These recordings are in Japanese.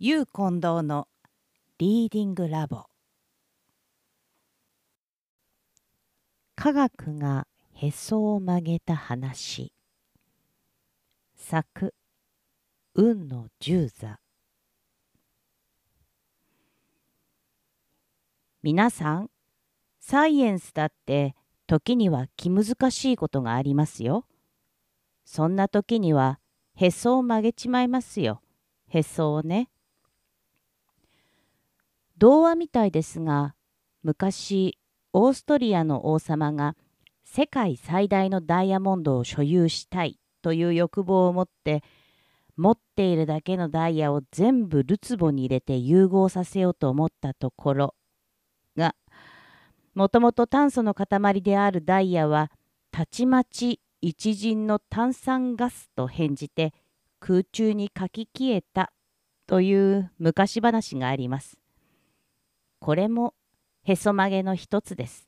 ゆう近藤のリーディングラボ科学がへそを曲げた話作運の十座皆さんサイエンスだって時には気難しいことがありますよ。そんな時にはへそを曲げちまいますよ。へそをね。童話みたいですが昔オーストリアの王様が世界最大のダイヤモンドを所有したいという欲望を持って持っているだけのダイヤを全部るつぼに入れて融合させようと思ったところがもともと炭素の塊であるダイヤはたちまち一陣の炭酸ガスと変じて空中にかき消えたという昔話があります。これもへそ曲げの一つです。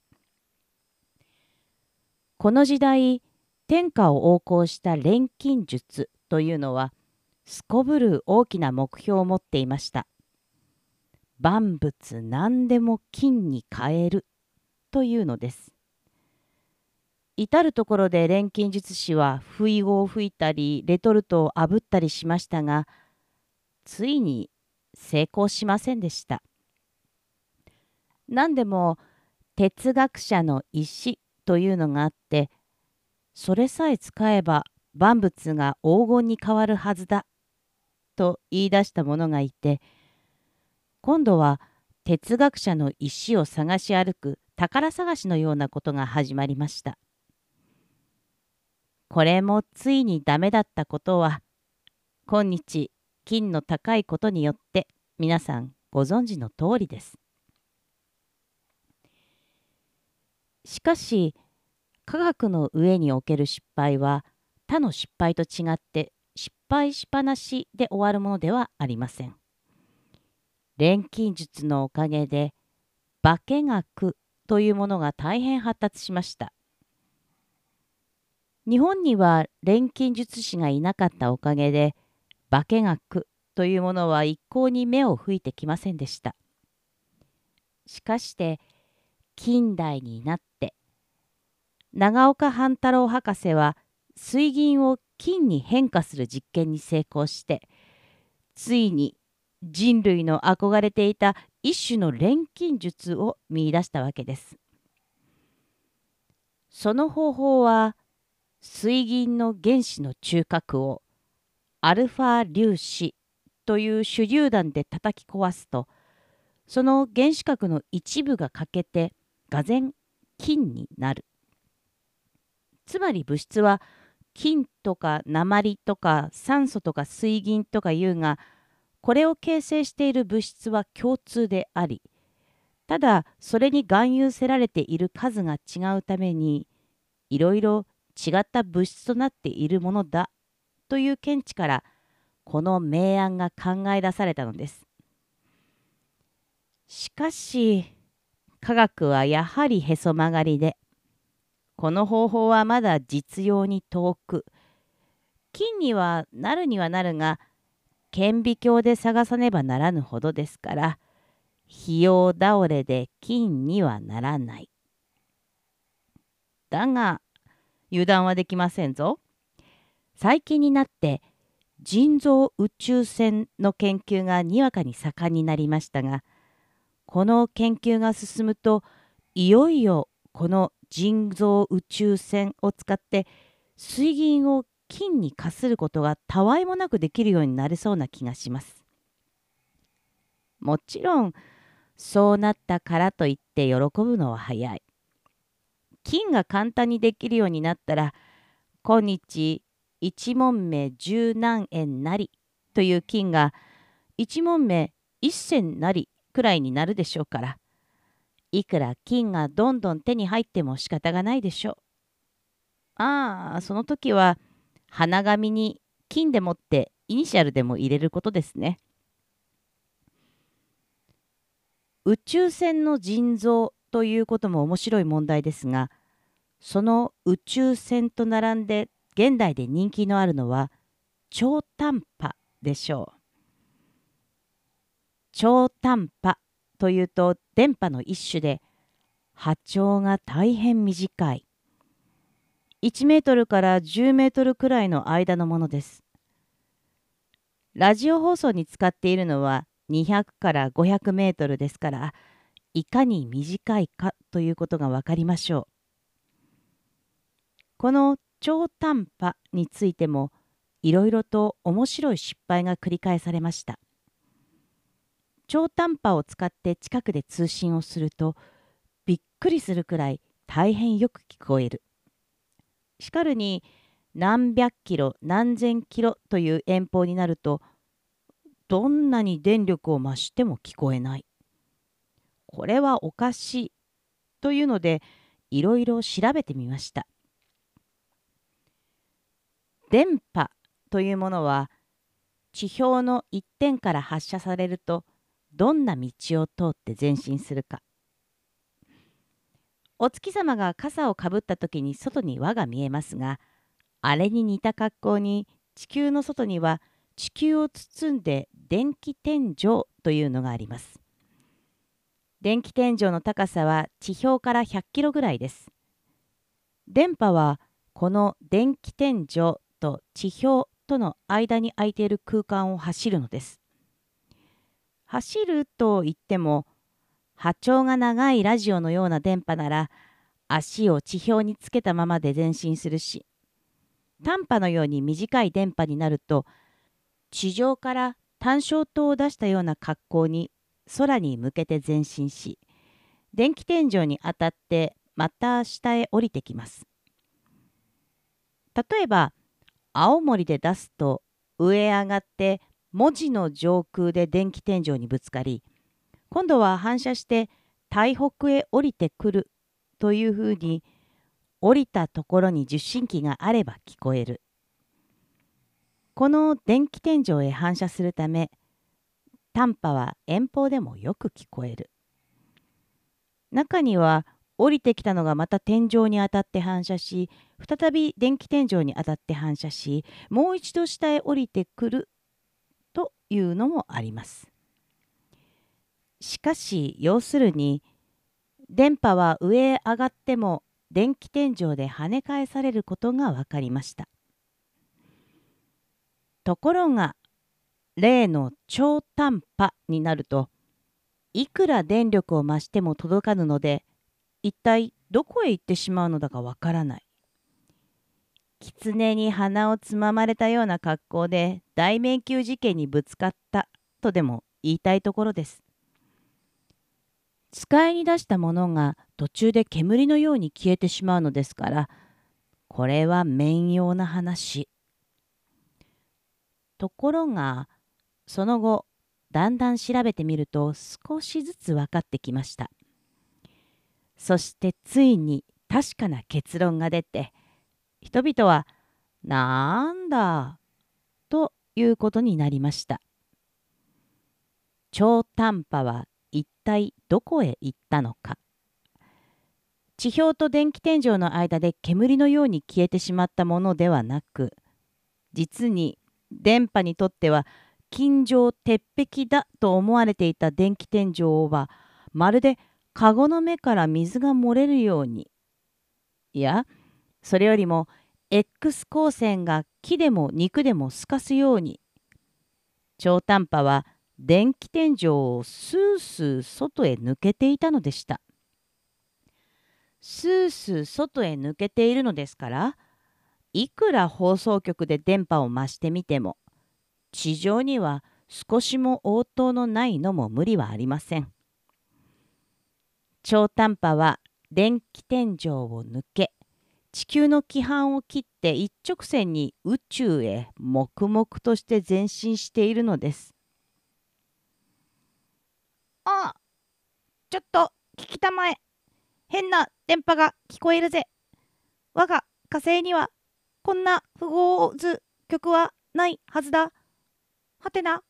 この時代天下を横行した錬金術というのはすこぶる大きな目標を持っていました。万物何でも金に変えるというのです。至る所で錬金術師は不意語を吹いたりレトルトをあぶったりしましたがついに成功しませんでした。何でも哲学者の石というのがあってそれさえ使えば万物が黄金に変わるはずだと言い出した者がいて今度は哲学者の石を探し歩く宝探しのようなことが始まりました。これもついにダメだったことは今日金の高いことによって皆さんご存知の通りです。しかし科学の上における失敗は他の失敗と違って失敗しっぱなしで終わるものではありません。錬金術のおかげで化け学というものが大変発達しました。日本には錬金術師がいなかったおかげで化け学というものは一向に目を吹いてきませんでした。しかして近代になっ長岡半太郎博士は水銀を金に変化する実験に成功してついに人類の憧れていた一種の錬金術を見いだしたわけです。その方法は水銀の原子の中核をアルファ粒子という手榴弾で叩き壊すとその原子核の一部が欠けてがぜ金になる。つまり物質は金とか鉛とか酸素とか水銀とかいうがこれを形成している物質は共通でありただそれに含有せられている数が違うためにいろいろ違った物質となっているものだという見地からこの明暗が考え出されたのです。しかし科学はやはりへそ曲がりでこの方法はまだ実用に遠く金にはなるにはなるが顕微鏡で探さねばならぬほどですから費用倒れで金にはならない。だが油断はできませんぞ。最近になって人造宇宙船の研究がにわかに盛んになりましたがこの研究が進むといよいよこの人造宇宙船を使って水銀を金に化することがたわいもなくできるようになりそうな気がします。もちろんそうなったからといって喜ぶのは早い。金が簡単にできるようになったら今日一問目十何円なりという金が一問目一銭なりくらいになるでしょうからいくら金がどんどん手に入っても仕方がないでしょう。ああその時は花紙に金でもってイニシャルでも入れることですね。宇宙船の腎臓ということも面白い問題ですがその宇宙船と並んで現代で人気のあるのは超短波でしょう。超短波というと電波の一種で波長が大変短い。1メートルから10メートルくらいの間のものです。ラジオ放送に使っているのは200から500メートルですからいかに短いかということが分かりましょう。この超短波についてもいろいろと面白い失敗が繰り返されました。超短波を使って近くで通信をするとびっくりするくらい大変よく聞こえる。しかるに何百キロ何千キロという遠方になるとどんなに電力を増しても聞こえない。これはおかしいというのでいろいろ調べてみました。電波というものは地表の一点から発射されるとどんな道を通って前進するか。お月様が傘をかぶった時に外に輪が見えますがあれに似た格好に地球の外には地球を包んで電気天井というのがあります。電気天井の高さは地表から100キロぐらいです。電波はこの電気天井と地表との間に空いている空間を走るのです。走ると言っても波長が長いラジオのような電波なら足を地表につけたままで前進するし短波のように短い電波になると地上から単焦灯を出したような格好に空に向けて前進し電気天井に当たってまた下へ降りてきます。例えば青森で出すと上へ上がって文字の上空で電気天井にぶつかり今度は反射して台北へ降りてくるというふうに降りたところに受信機があれば聞こえる。この電気天井へ反射するため短波は遠方でもよく聞こえる。中には降りてきたのがまた天井に当たって反射し再び電気天井に当たって反射しもう一度下へ降りてくるいうのもあります。しかし要するに電波は上へ上がっても電気天井で跳ね返されることが分かりました。ところが例の超短波になるといくら電力を増しても届かぬので一体どこへ行ってしまうのだかわからない。狐に鼻をつままれたような格好で大迷宮事件にぶつかったとでも言いたいところです。使いに出したものが途中で煙のように消えてしまうのですからこれは面用な話。ところがその後だんだん調べてみると少しずつ分かってきました。そしてついに確かな結論が出て人々は「なんだ」ということになりました。超短波は一体どこへ行ったのか。地表と電気天井の間で煙のように消えてしまったものではなく実に電波にとっては近所鉄壁だと思われていた電気天井はまるでカゴの目から水が漏れるようにいやそれよりも X 光線が木でも肉でも透かすように超短波は電気天井をスースー外へ抜けていたのでしたスースー外へ抜けているのですからいくら放送局で電波を増してみても地上には少しも応答のないのも無理はありません。超短波は電気天井を抜け地球の規範を切って一直線に宇宙へ黙々として前進しているのです。ああちょっと聞きたまえ変な電波が聞こえるぜ我が火星にはこんな符号図曲はないはずだはてな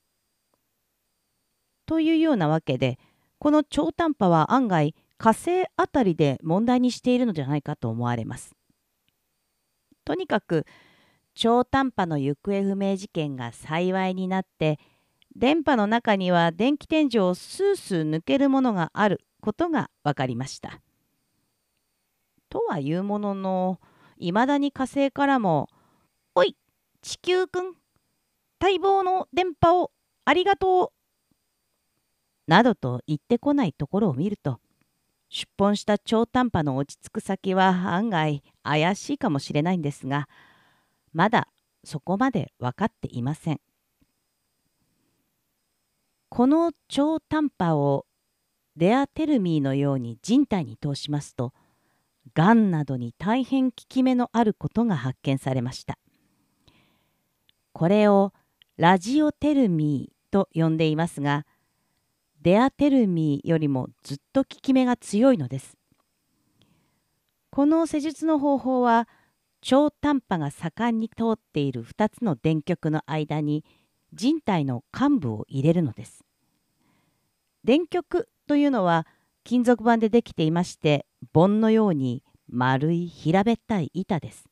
というようなわけでこの超短波は案外火星あたりで問題にしているのではないかと思われます。とにかく超短波の行方不明事件が幸いになって電波の中には電気天井をスースー抜けるものがあることが分かりました。とはいうもののいまだに火星からも「おい地球くん待望の電波をありがとう」などと言ってこないところを見ると出本した超短波の落ち着く先は案外怪しいかもしれないんですがまだそこまで分かっていません。この超短波をレアテルミーのように人体に通しますとがんなどに大変効き目のあることが発見されましたこれをラジオテルミーと呼んでいますがデアテルミーよりもずっと効き目が強いのですこの施術の方法は超短波が盛んに通っている2つの電極の間に人体の幹部を入れるのです電極というのは金属板でできていまして盆のように丸い平べったい板です。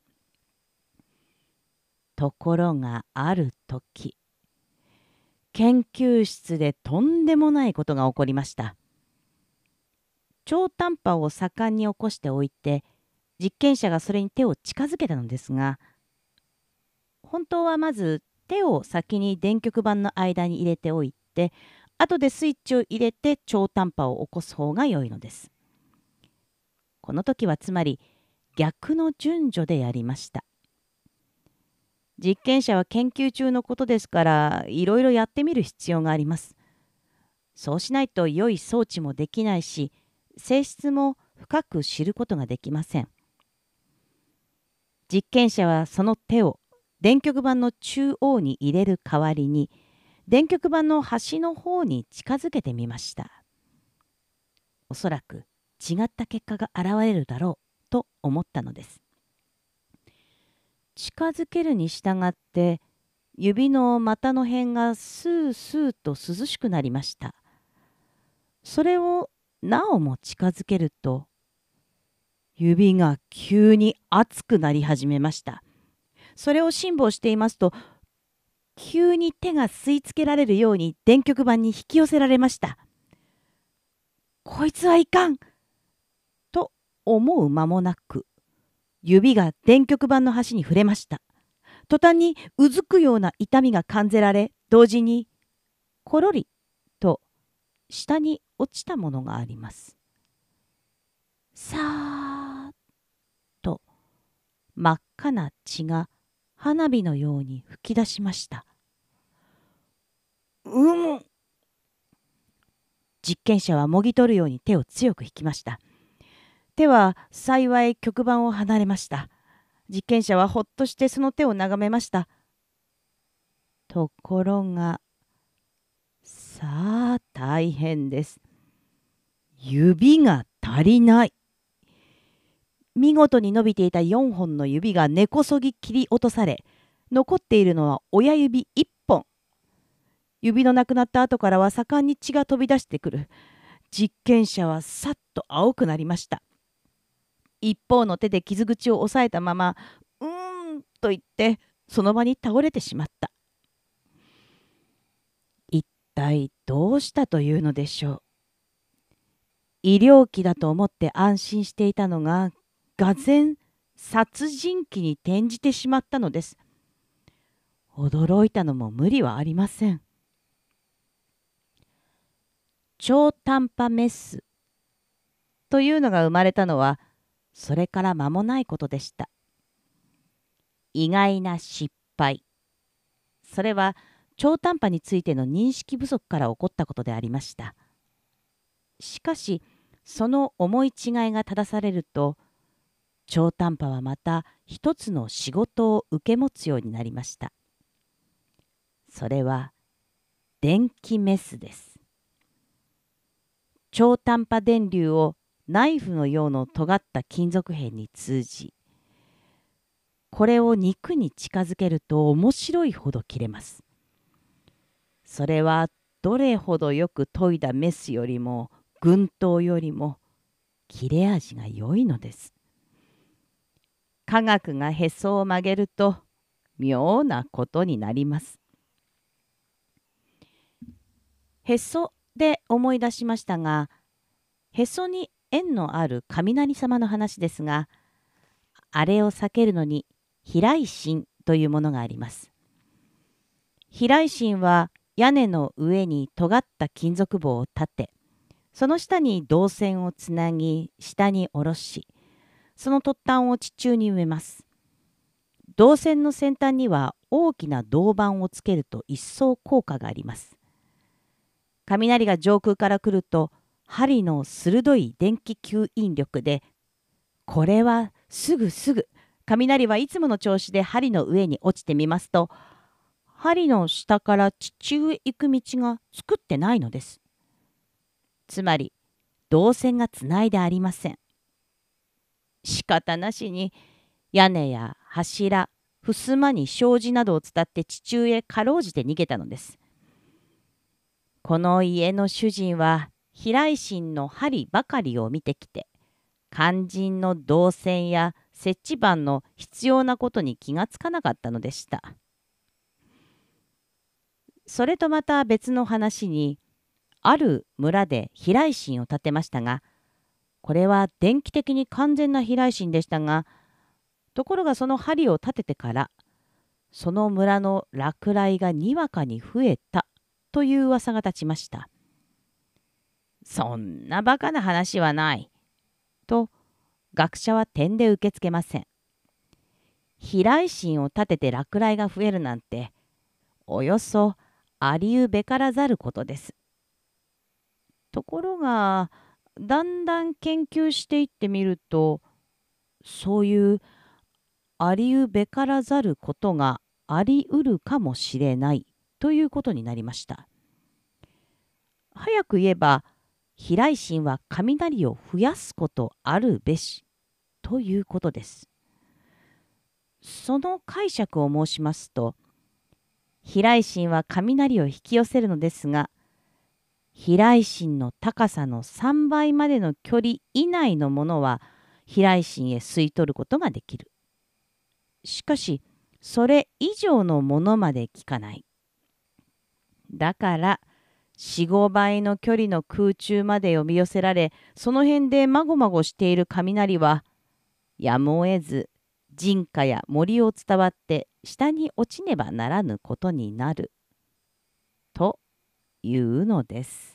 ところがある時研究室でとんでもないことが起こりました。超短波を盛んに起こしておいて実験者がそれに手を近づけたのですが本当はまず手を先に電極板の間に入れておいて後でスイッチを入れて超短波を起こす方が良いのです。この時はつまり逆の順序でやりました。実験者は研究中のことですからいろいろやってみる必要があります。そうしないと良い装置もできないし性質も深く知ることができません。実験者はその手を電極板の中央に入れる代わりに電極板の端の方に近づけてみました。おそらく違った結果が現れるだろうと思ったのです。近づけるに従って指の股の辺がスースーと涼しくなりました。それをなおも近づけると指が急に熱くなり始めましたそれを辛抱していますと急に手が吸い付けられるように電極板に引き寄せられました。こいつはいかんと思う間もなく指が電極板の端に触れました。途端にうずくような痛みが感じられ同時にころりと下に落ちたものがあります。さーっと真っ赤な血が花火のように吹き出しました。うむ実験者はもぎ取るように手を強く引きました。手は幸い極板を離れました。実験者はほっとしてその手を眺めました。ところが、さあ大変です。指が足りない。見事に伸びていた4本の指が根こそぎ切り落とされ残っているのは親指1本。指のなくなった後からは盛んに血が飛び出してくる。実験者はさっと青くなりました。一方の手で傷口を押さえたまま「うーん」と言ってその場に倒れてしまった。一体どうしたというのでしょう。医療機だと思って安心していたのががぜ殺人鬼に転じてしまったのです。驚いたのも無理はありません。超短波メスというのが生まれたのはそれから間もないことでした。意外な失敗それは超短波についての認識不足から起こったことでありました。しかしその思い違いが正されると超短波はまた一つの仕事を受け持つようになりました。それは電気メスです。超短波電流をナイフのような尖った金属片に通じこれを肉に近づけると面白いほど切れます。それはどれほどよく研いだメスよりも軍刀よりも切れ味が良いのです。科学がへそを曲げると妙なことになります。へそで思い出しましたがへそに縁のある雷様の話ですがあれを避けるのに飛来神というものがあります。飛来神は屋根の上に尖った金属棒を立てその下に銅線をつなぎ下に下ろしその突端を地中に植えます。銅線の先端には大きな銅板をつけると一層効果があります。雷が上空から来ると針の鋭い電気吸引力でこれはすぐすぐ雷はいつもの調子で針の上に落ちてみますと針の下から地中へ行く道が作ってないのです。つまり銅線がつないでありません。仕方なしに屋根や柱襖に障子などを伝って地中へかろうじて逃げたのです。この家の主人は飛来神の針ばかりを見てきて肝心の動線や設置板の必要なことに気がつかなかったのでした。それとまた別の話にある村で飛来神を建てましたがこれは電気的に完全な飛来神でしたがところがその針を立ててからその村の落雷がにわかに増えたという噂が立ちました。そんなバカな話はない。と学者は点で受け付けません。飛来神を立てて落雷が増えるなんておよそありうべからざることです。ところがだんだん研究していってみるとそういうありうべからざることがありうるかもしれないということになりました。早く言えば飛来神は雷を増やすことあるべしということです。その解釈を申しますと飛来神は雷を引き寄せるのですが飛来神の高さの3倍までの距離以内のものは飛来神へ吸い取ることができる。しかしそれ以上のものまで効かない。だから45倍の距離の空中まで呼び寄せられその辺でまごまごしている雷はやむを得ず人家や森を伝わって下に落ちねばならぬことになるというのです。